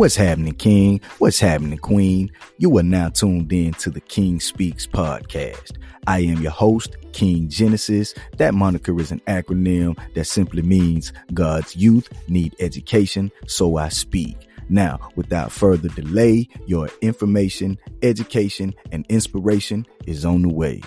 What's happening, King? What's happening, Queen? You are now tuned in to the King Speaks podcast. I am your host, King Genesis. That moniker is an acronym that simply means God's youth need education, so I speak. Now, without further delay, your information, education, and inspiration is on the way.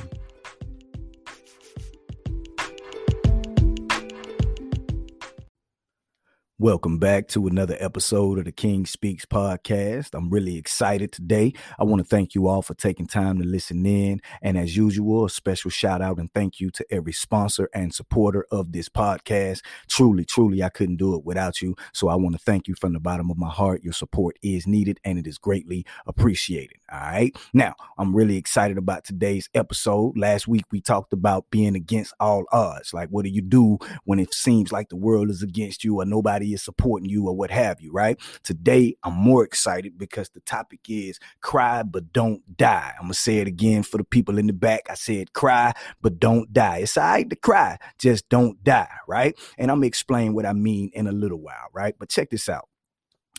Welcome back to another episode of the King Speaks podcast. I'm really excited today. I want to thank you all for taking time to listen in. And as usual, a special shout out and thank you to every sponsor and supporter of this podcast. Truly, truly, I couldn't do it without you. So I want to thank you from the bottom of my heart. Your support is needed and it is greatly appreciated. All right. Now, I'm really excited about today's episode. Last week, we talked about being against all odds. Like, what do you do when it seems like the world is against you or nobody supporting you or what have you, right? Today, I'm more excited because the topic is cry, but don't die. I'm going to say it again for the people in the back. I said cry, but don't die. It's all right to cry, just don't die, right? And I'm going to explain what I mean in a little while, right? But check this out.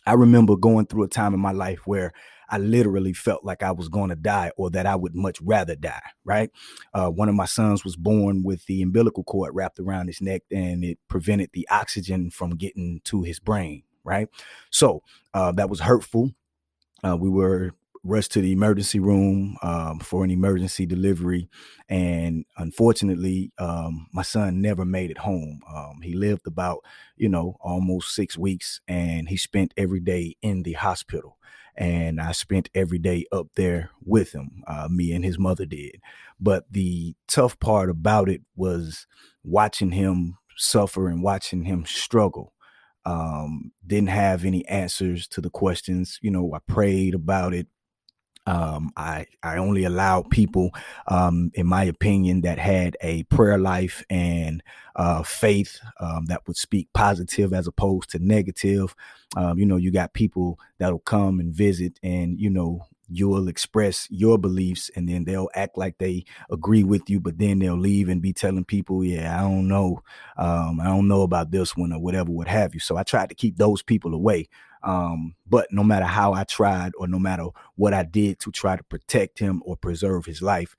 I remember going through a time in my life where I literally felt like I was going to die or that I would much rather die, right? Uh, one of my sons was born with the umbilical cord wrapped around his neck and it prevented the oxygen from getting to his brain, right? So uh, that was hurtful. Uh, we were rushed to the emergency room um, for an emergency delivery. And unfortunately, um, my son never made it home. Um, he lived about, you know, almost six weeks and he spent every day in the hospital and I spent every day up there with him. Uh, me and his mother did. But the tough part about it was watching him suffer and watching him struggle. Um, didn't have any answers to the questions. You know, I prayed about it. Um, I I only allowed people, um, in my opinion, that had a prayer life and uh, faith um, that would speak positive as opposed to negative. Um, you know, you got people that'll come and visit, and you know, you'll express your beliefs and then they'll act like they agree with you but then they'll leave and be telling people yeah i don't know um, i don't know about this one or whatever what have you so i tried to keep those people away um, but no matter how i tried or no matter what i did to try to protect him or preserve his life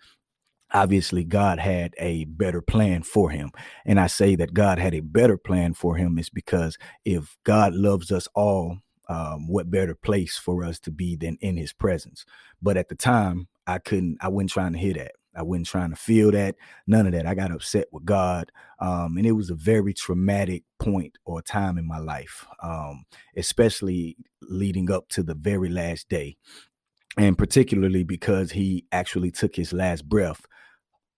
obviously God had a better plan for him. And I say that God had a better plan for him is because if God loves us all, um, what better place for us to be than in his presence? But at the time, I couldn't, I wasn't trying to hear that. I wasn't trying to feel that, none of that. I got upset with God. Um, and it was a very traumatic point or time in my life, um, especially leading up to the very last day. And particularly because he actually took his last breath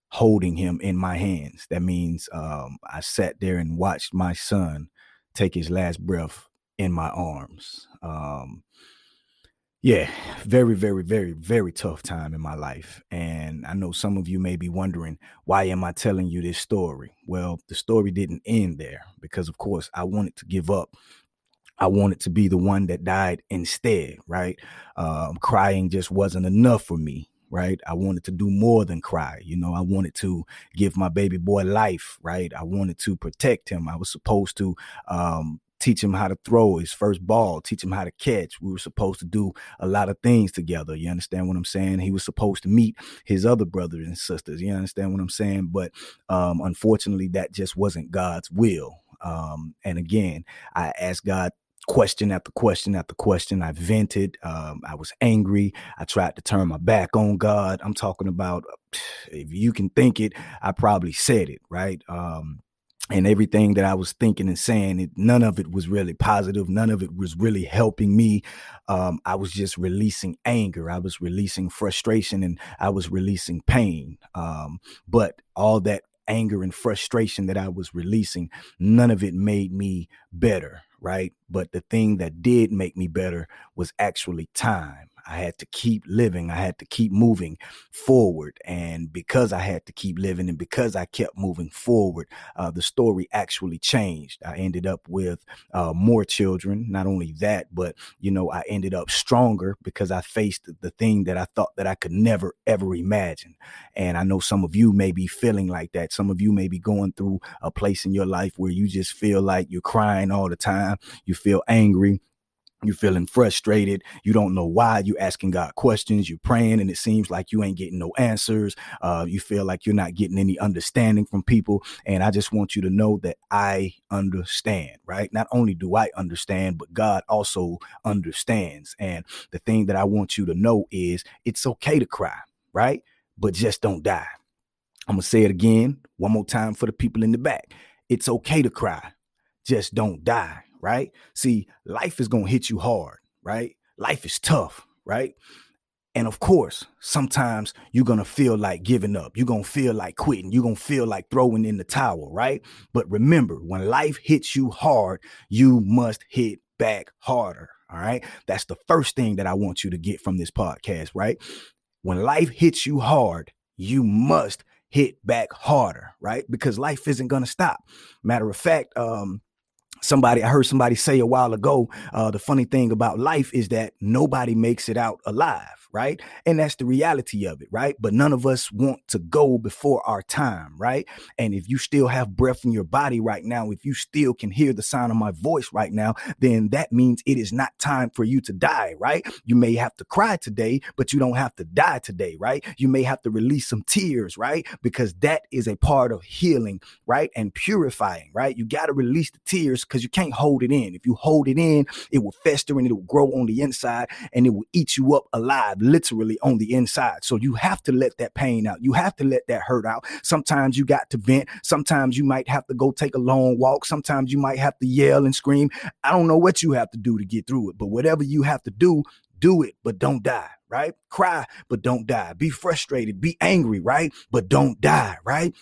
holding him in my hands. That means um, I sat there and watched my son take his last breath in my arms. Um, yeah, very, very, very, very tough time in my life. And I know some of you may be wondering, why am I telling you this story? Well, the story didn't end there because, of course, I wanted to give up. I wanted to be the one that died instead, right? Um, crying just wasn't enough for me right? I wanted to do more than cry. You know, I wanted to give my baby boy life, right? I wanted to protect him. I was supposed to um, teach him how to throw his first ball, teach him how to catch. We were supposed to do a lot of things together. You understand what I'm saying? He was supposed to meet his other brothers and sisters. You understand what I'm saying? But um, unfortunately, that just wasn't God's will. Um, and again, I asked God question after question after question. I vented. Um, I was angry. I tried to turn my back on God. I'm talking about, if you can think it, I probably said it, right? Um, and everything that I was thinking and saying, it, none of it was really positive. None of it was really helping me. Um, I was just releasing anger. I was releasing frustration and I was releasing pain. Um, but all that anger and frustration that I was releasing, none of it made me better right? But the thing that did make me better was actually time. I had to keep living. I had to keep moving forward. And because I had to keep living and because I kept moving forward, uh, the story actually changed. I ended up with uh, more children. Not only that, but, you know, I ended up stronger because I faced the thing that I thought that I could never, ever imagine. And I know some of you may be feeling like that. Some of you may be going through a place in your life where you just feel like you're crying all the time. You feel angry you're feeling frustrated. You don't know why. You're asking god questions. You're praying and it seems like you ain't getting no answers. Uh, you feel like you're not getting any understanding from people. And i just want you to know that i understand right? Not only do i understand but god also understands. And the thing that i want you to know is it's okay to cry right? But just don't die. I'm gonna say it again one more time for the people in the back. It's okay to cry. Just don't die right? See, life is going to hit you hard, right? Life is tough, right? And of course, sometimes you're going to feel like giving up. You're going to feel like quitting. You're going to feel like throwing in the towel, right? But remember, when life hits you hard, you must hit back harder. All right. That's the first thing that I want you to get from this podcast, right? When life hits you hard, you must hit back harder, right? Because life isn't going to stop. Matter of fact, um, somebody i heard somebody say a while ago uh, the funny thing about life is that nobody makes it out alive right? And that's the reality of it, right? But none of us want to go before our time, right? And if you still have breath in your body right now, if you still can hear the sound of my voice right now, then that means it is not time for you to die, right? You may have to cry today, but you don't have to die today, right? You may have to release some tears, right? Because that is a part of healing, right? And purifying, right? You got to release the tears because you can't hold it in. If you hold it in, it will fester and it will grow on the inside and it will eat you up alive literally on the inside. So you have to let that pain out. You have to let that hurt out. Sometimes you got to vent. Sometimes you might have to go take a long walk. Sometimes you might have to yell and scream. I don't know what you have to do to get through it, but whatever you have to do, do it, but don't die, right? Cry, but don't die. Be frustrated, be angry, right? But don't die, right?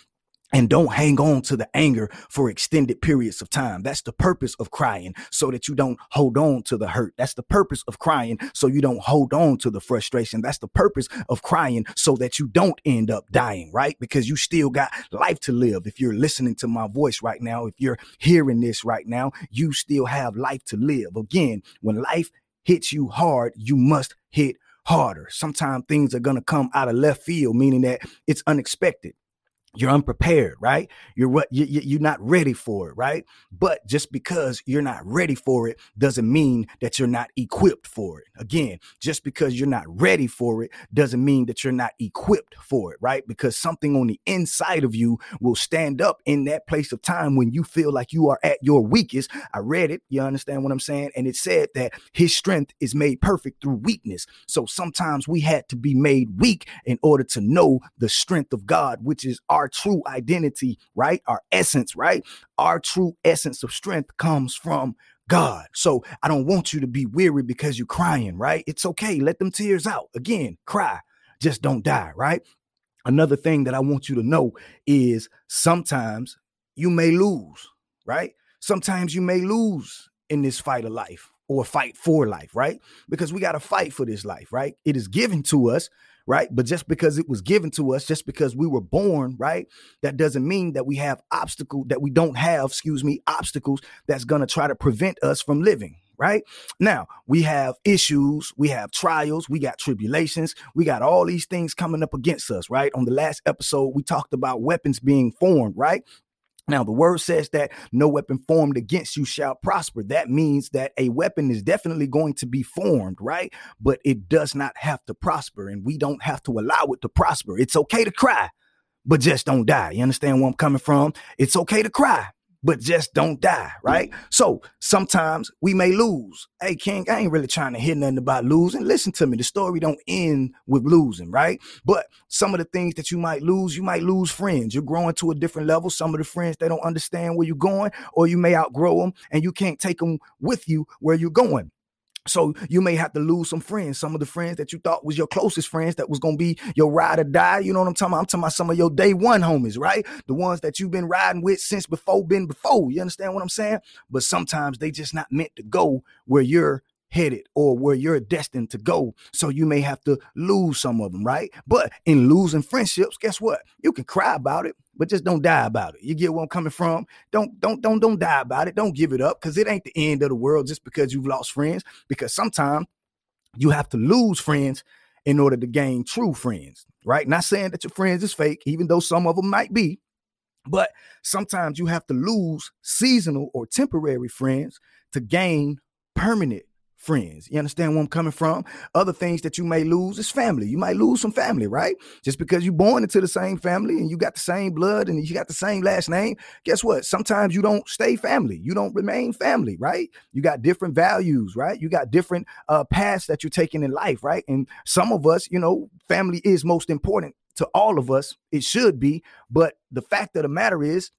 And don't hang on to the anger for extended periods of time. That's the purpose of crying so that you don't hold on to the hurt. That's the purpose of crying so you don't hold on to the frustration. That's the purpose of crying so that you don't end up dying, right? Because you still got life to live. If you're listening to my voice right now, if you're hearing this right now, you still have life to live. Again, when life hits you hard, you must hit harder. Sometimes things are going to come out of left field, meaning that it's unexpected you're unprepared right? You're what you, you're not ready for it right? But just because you're not ready for it doesn't mean that you're not equipped for it. Again just because you're not ready for it doesn't mean that you're not equipped for it right? Because something on the inside of you will stand up in that place of time when you feel like you are at your weakest. I read it you understand what i'm saying? And it said that his strength is made perfect through weakness. So sometimes we had to be made weak in order to know the strength of god which is our our true identity, right? Our essence, right? Our true essence of strength comes from God. So I don't want you to be weary because you're crying, right? It's okay. Let them tears out. Again, cry. Just don't die, right? Another thing that I want you to know is sometimes you may lose, right? Sometimes you may lose in this fight of life or fight for life, right? Because we got to fight for this life, right? It is given to us, right? But just because it was given to us, just because we were born, right? That doesn't mean that we have obstacle that we don't have, excuse me, obstacles that's going to try to prevent us from living, right? Now, we have issues, we have trials, we got tribulations, we got all these things coming up against us, right? On the last episode, we talked about weapons being formed, right? Now, the word says that no weapon formed against you shall prosper. That means that a weapon is definitely going to be formed, right? But it does not have to prosper, and we don't have to allow it to prosper. It's okay to cry, but just don't die. You understand where I'm coming from? It's okay to cry, but just don't die, right? So sometimes we may lose. Hey, King, I ain't really trying to hear nothing about losing. Listen to me. The story don't end with losing, right? But some of the things that you might lose, you might lose friends. You're growing to a different level. Some of the friends, they don't understand where you're going, or you may outgrow them and you can't take them with you where you're going. So you may have to lose some friends, some of the friends that you thought was your closest friends that was gonna be your ride or die. You know what I'm talking about? I'm talking about some of your day one homies, right? The ones that you've been riding with since before been before. You understand what I'm saying? But sometimes they just not meant to go where you're headed or where you're destined to go. So you may have to lose some of them, right? But in losing friendships, guess what? You can cry about it, but just don't die about it. You get where I'm coming from? Don't don't don't don't die about it. Don't give it up because it ain't the end of the world just because you've lost friends. Because sometimes you have to lose friends in order to gain true friends, right? Not saying that your friends is fake, even though some of them might be. But sometimes you have to lose seasonal or temporary friends to gain permanent friends. You understand where I'm coming from? Other things that you may lose is family. You might lose some family, right? Just because you're born into the same family and you got the same blood and you got the same last name, guess what? Sometimes you don't stay family. You don't remain family, right? You got different values, right? You got different uh, paths that you're taking in life, right? And some of us, you know, family is most important to all of us. It should be. But the fact of the matter is,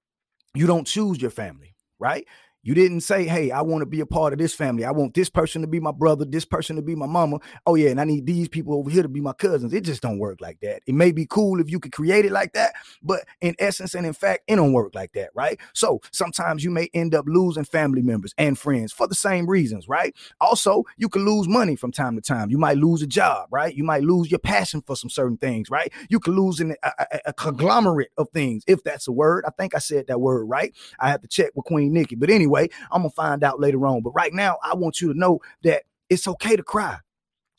you don't choose your family, right? You didn't say, hey, I want to be a part of this family. I want this person to be my brother, this person to be my mama. Oh, yeah, and I need these people over here to be my cousins. It just don't work like that. It may be cool if you could create it like that, but in essence and in fact, it don't work like that, right? So sometimes you may end up losing family members and friends for the same reasons, right? Also, you can lose money from time to time. You might lose a job, right? You might lose your passion for some certain things, right? You can lose an, a, a, a conglomerate of things, if that's a word. I think I said that word right. I have to check with Queen Nikki. But anyway, anyway. I'm gonna find out later on. But right now, I want you to know that it's okay to cry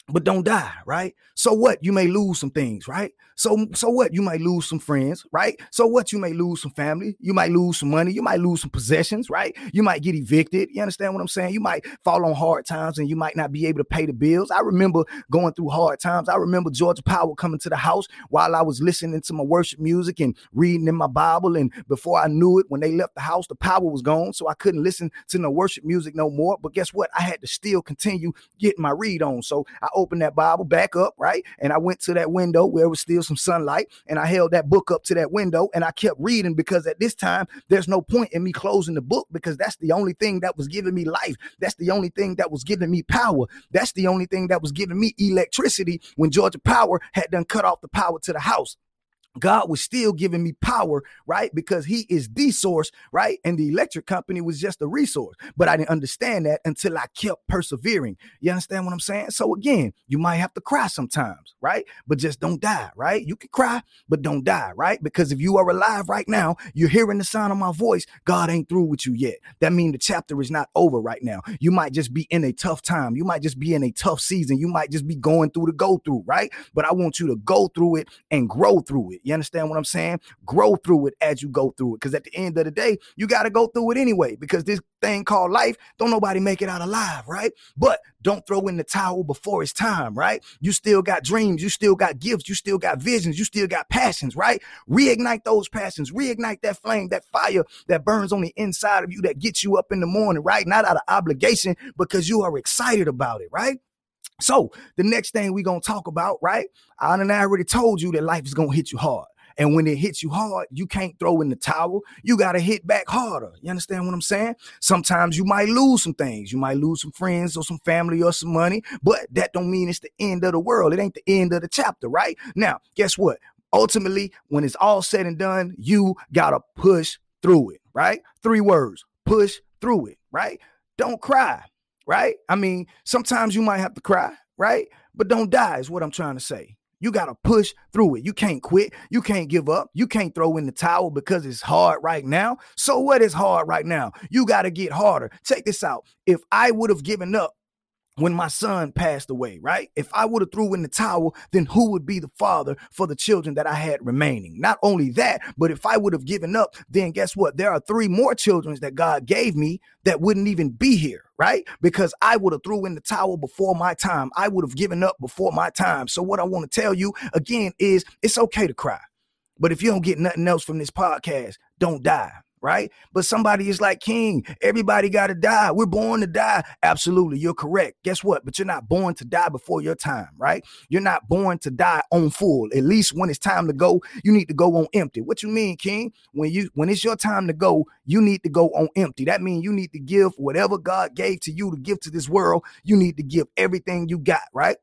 but don't die, right? So what? You may lose some things, right? So so what? You might lose some friends, right? So what? You may lose some family. You might lose some money. You might lose some possessions, right? You might get evicted. You understand what I'm saying? You might fall on hard times and you might not be able to pay the bills. I remember going through hard times. I remember Georgia Power coming to the house while I was listening to my worship music and reading in my Bible. And before I knew it, when they left the house, the power was gone. So I couldn't listen to no worship music no more. But guess what? I had to still continue getting my read on. So I opened that Bible back up, right? And I went to that window where it was still some sunlight and I held that book up to that window and I kept reading because at this time, there's no point in me closing the book because that's the only thing that was giving me life. That's the only thing that was giving me power. That's the only thing that was giving me electricity when Georgia Power had done cut off the power to the house. God was still giving me power, right? Because he is the source, right? And the electric company was just a resource. But I didn't understand that until I kept persevering. You understand what I'm saying? So again, you might have to cry sometimes, right? But just don't die, right? You can cry, but don't die, right? Because if you are alive right now, you're hearing the sound of my voice. God ain't through with you yet. That means the chapter is not over right now. You might just be in a tough time. You might just be in a tough season. You might just be going through the go through, right? But I want you to go through it and grow through it. You understand what I'm saying? Grow through it as you go through it. Because at the end of the day, you got to go through it anyway. Because this thing called life, don't nobody make it out alive, right? But don't throw in the towel before it's time, right? You still got dreams, you still got gifts, you still got visions, you still got passions, right? Reignite those passions, reignite that flame, that fire that burns on the inside of you that gets you up in the morning, right? Not out of obligation, because you are excited about it, right? So the next thing we're gonna talk about, right? I and I already told you that life is gonna hit you hard. And when it hits you hard, you can't throw in the towel. You got to hit back harder. You understand what I'm saying? Sometimes you might lose some things. You might lose some friends or some family or some money, but that don't mean it's the end of the world. It ain't the end of the chapter, right? Now, guess what? Ultimately, when it's all said and done, you got to push through it, right? Three words, push through it, right? Don't cry, right? I mean, sometimes you might have to cry, right? But don't die is what I'm trying to say. You got to push through it. You can't quit. You can't give up. You can't throw in the towel because it's hard right now. So, what is hard right now? You got to get harder. Check this out. If I would have given up when my son passed away, right? If I would have threw in the towel, then who would be the father for the children that I had remaining? Not only that, but if I would have given up, then guess what? There are three more children that God gave me that wouldn't even be here, right? Because I would have threw in the towel before my time. I would have given up before my time. So what I want to tell you again is it's okay to cry. But if you don't get nothing else from this podcast, don't die right? But somebody is like, King, everybody got to die. We're born to die. Absolutely, you're correct. Guess what? But you're not born to die before your time, right? You're not born to die on full. At least when it's time to go, you need to go on empty. What you mean, King? When you when it's your time to go, you need to go on empty. That means you need to give whatever God gave to you to give to this world. You need to give everything you got, right?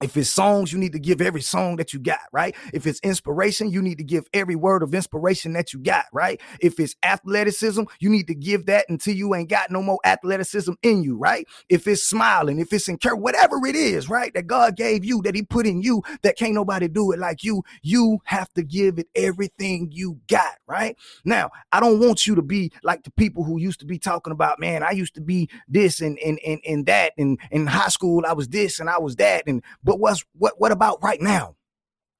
If it's songs, you need to give every song that you got, right? If it's inspiration, you need to give every word of inspiration that you got, right? If it's athleticism, you need to give that until you ain't got no more athleticism in you, right? If it's smiling, if it's encouragement, whatever it is, right? That God gave you, that He put in you, that can't nobody do it like you, you have to give it everything you got, right? Now, I don't want you to be like the people who used to be talking about, man, I used to be this and and and, and that, and in high school, I was this and I was that, and but what's what what about right now?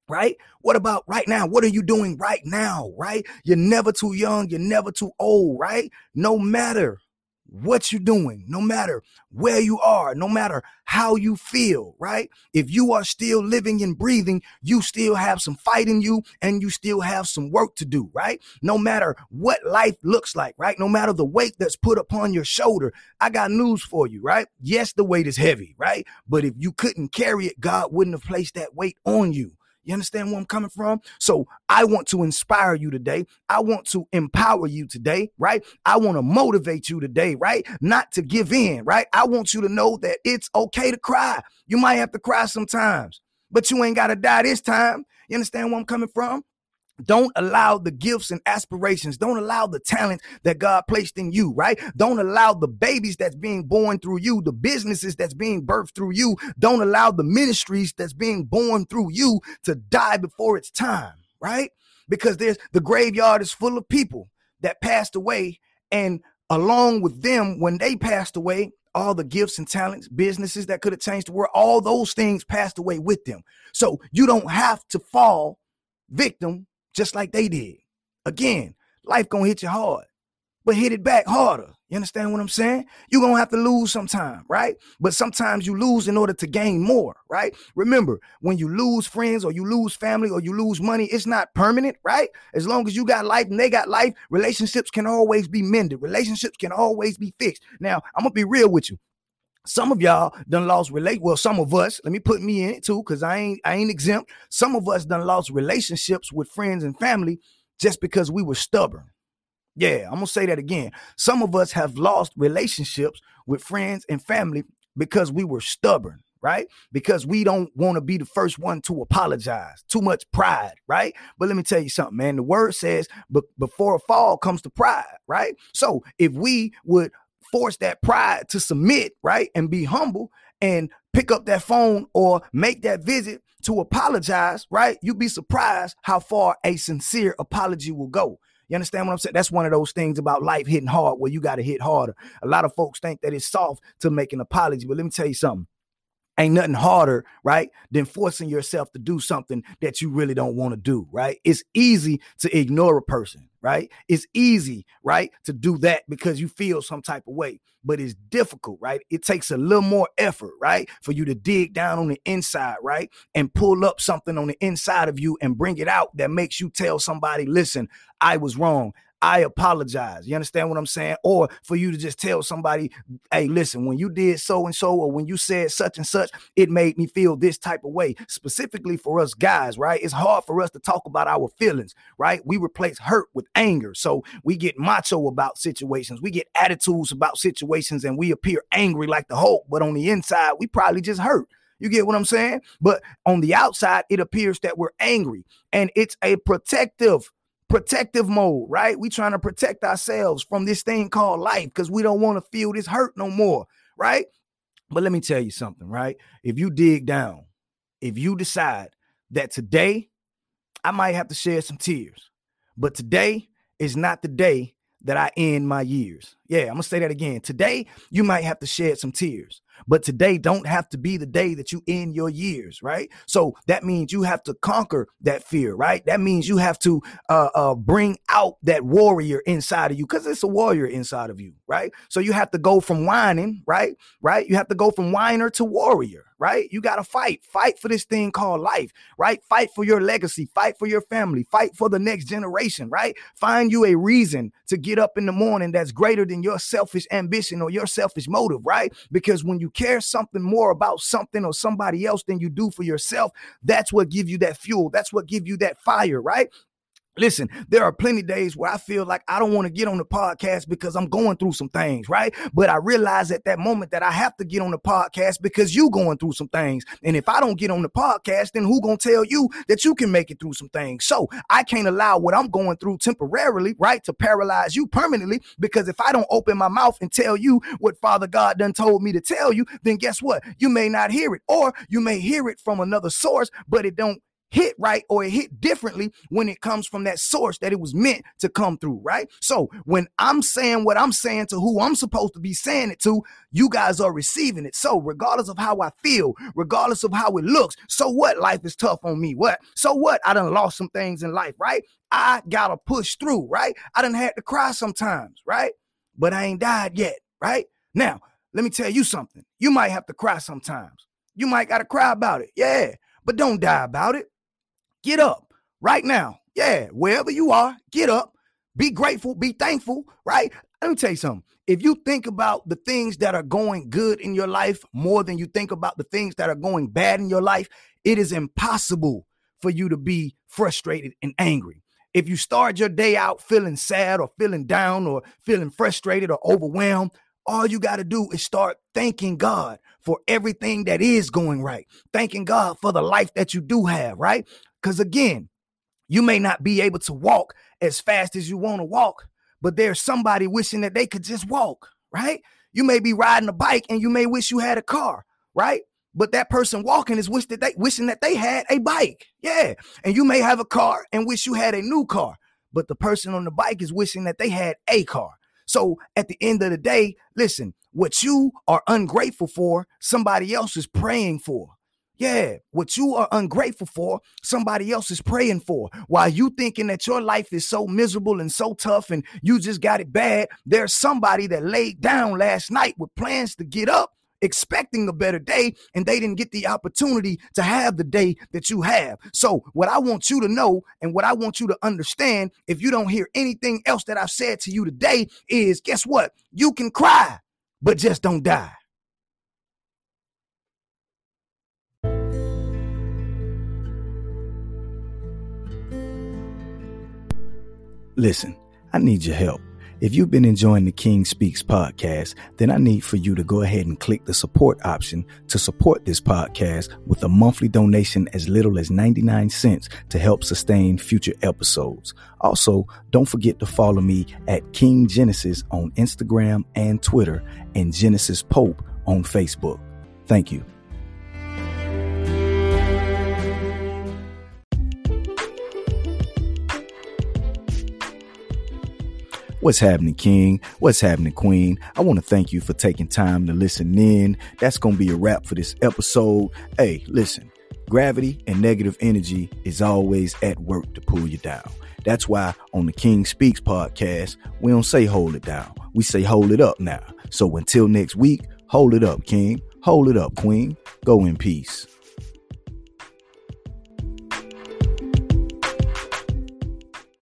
Right? What about right now? What are you doing right now? Right? You're never too young, you're never too old, right? No matter what you're doing, no matter where you are, no matter how you feel, right? If you are still living and breathing, you still have some fight in you and you still have some work to do, right? No matter what life looks like, right? No matter the weight that's put upon your shoulder, I got news for you, right? Yes, the weight is heavy, right? But if you couldn't carry it, God wouldn't have placed that weight on you. You understand where I'm coming from? So I want to inspire you today. I want to empower you today, right? I want to motivate you today, right? Not to give in, right? I want you to know that it's okay to cry. You might have to cry sometimes, but you ain't got to die this time. You understand where I'm coming from? Don't allow the gifts and aspirations. Don't allow the talent that God placed in you, right? Don't allow the babies that's being born through you, the businesses that's being birthed through you. Don't allow the ministries that's being born through you to die before its time, right? Because there's the graveyard is full of people that passed away and along with them when they passed away, all the gifts and talents, businesses that could have changed the world, all those things passed away with them. So you don't have to fall victim just like they did. Again, life gonna hit you hard, but hit it back harder. You understand what I'm saying? You're gonna have to lose sometime, right? But sometimes you lose in order to gain more, right? Remember, when you lose friends or you lose family or you lose money, it's not permanent, right? As long as you got life and they got life, relationships can always be mended, relationships can always be fixed. Now, I'm gonna be real with you. Some of y'all done lost relate. Well, some of us, let me put me in it too, because I ain't I ain't exempt. Some of us done lost relationships with friends and family just because we were stubborn. Yeah, I'm gonna say that again. Some of us have lost relationships with friends and family because we were stubborn, right? Because we don't want to be the first one to apologize. Too much pride, right? But let me tell you something, man. The word says, but before a fall comes the pride, right? So if we would force that pride to submit, right? And be humble and pick up that phone or make that visit to apologize, right? You'd be surprised how far a sincere apology will go. You understand what I'm saying? That's one of those things about life hitting hard where you got to hit harder. A lot of folks think that it's soft to make an apology, but let me tell you something ain't nothing harder, right, than forcing yourself to do something that you really don't want to do, right? It's easy to ignore a person, right? It's easy, right, to do that because you feel some type of way, but it's difficult, right? It takes a little more effort, right, for you to dig down on the inside, right, and pull up something on the inside of you and bring it out that makes you tell somebody, listen, I was wrong. I apologize. You understand what I'm saying? Or for you to just tell somebody, hey, listen, when you did so and so, or when you said such and such, it made me feel this type of way. Specifically for us guys, right? It's hard for us to talk about our feelings, right? We replace hurt with anger. So we get macho about situations, we get attitudes about situations, and we appear angry like the Hulk, but on the inside, we probably just hurt. You get what I'm saying? But on the outside, it appears that we're angry and it's a protective protective mode, right? We trying to protect ourselves from this thing called life because we don't want to feel this hurt no more, right? But let me tell you something, right? If you dig down, if you decide that today I might have to shed some tears, but today is not the day that I end my years. Yeah, I'm gonna say that again. Today, you might have to shed some tears, but today don't have to be the day that you end your years, right? So that means you have to conquer that fear, right? That means you have to uh, uh, bring out that warrior inside of you because it's a warrior inside of you, right? So you have to go from whining, right? Right? You have to go from whiner to warrior, right? You got to fight, fight for this thing called life, right? Fight for your legacy, fight for your family, fight for the next generation, right? Find you a reason to get up in the morning that's greater than your selfish ambition or your selfish motive, right? Because when you care something more about something or somebody else than you do for yourself, that's what give you that fuel. That's what give you that fire, right? Listen, there are plenty days where I feel like I don't want to get on the podcast because I'm going through some things, right? But I realize at that moment that I have to get on the podcast because you going through some things. And if I don't get on the podcast, then who gonna tell you that you can make it through some things? So I can't allow what I'm going through temporarily, right, to paralyze you permanently. Because if I don't open my mouth and tell you what Father God done told me to tell you, then guess what? You may not hear it, or you may hear it from another source, but it don't hit right or it hit differently when it comes from that source that it was meant to come through, right? So when I'm saying what I'm saying to who I'm supposed to be saying it to, you guys are receiving it. So regardless of how I feel, regardless of how it looks, so what? Life is tough on me. What? So what? I done lost some things in life, right? I gotta push through, right? I done had to cry sometimes, right? But I ain't died yet. right? Now, let me tell you something. You might have to cry sometimes. You might got to cry about it. Yeah, but don't die about it. Get up right now. Yeah, wherever you are, get up. Be grateful, be thankful, right? Let me tell you something. If you think about the things that are going good in your life more than you think about the things that are going bad in your life, it is impossible for you to be frustrated and angry. If you start your day out feeling sad or feeling down or feeling frustrated or overwhelmed, all you got to do is start thanking God for everything that is going right. Thanking God for the life that you do have, right? Because again, you may not be able to walk as fast as you want to walk, but there's somebody wishing that they could just walk, right? You may be riding a bike and you may wish you had a car, right? But that person walking is wish that they wishing that they had a bike. Yeah. And you may have a car and wish you had a new car. But the person on the bike is wishing that they had a car. So at the end of the day, listen, what you are ungrateful for, somebody else is praying for. Yeah, what you are ungrateful for, somebody else is praying for. While you thinking that your life is so miserable and so tough and you just got it bad, there's somebody that laid down last night with plans to get up expecting a better day and they didn't get the opportunity to have the day that you have. So, what I want you to know and what I want you to understand, if you don't hear anything else that I've said to you today, is guess what? You can cry, but just don't die. Listen, I need your help. If you've been enjoying the King Speaks podcast, then I need for you to go ahead and click the support option to support this podcast with a monthly donation as little as 99 cents to help sustain future episodes. Also, don't forget to follow me at King Genesis on Instagram and Twitter and Genesis Pope on Facebook. Thank you. What's happening, King? What's happening, Queen? I want to thank you for taking time to listen in. That's going to be a wrap for this episode. Hey, listen, gravity and negative energy is always at work to pull you down. That's why on the King Speaks podcast, we don't say hold it down. We say hold it up now. So until next week, hold it up, King. Hold it up, Queen. Go in peace.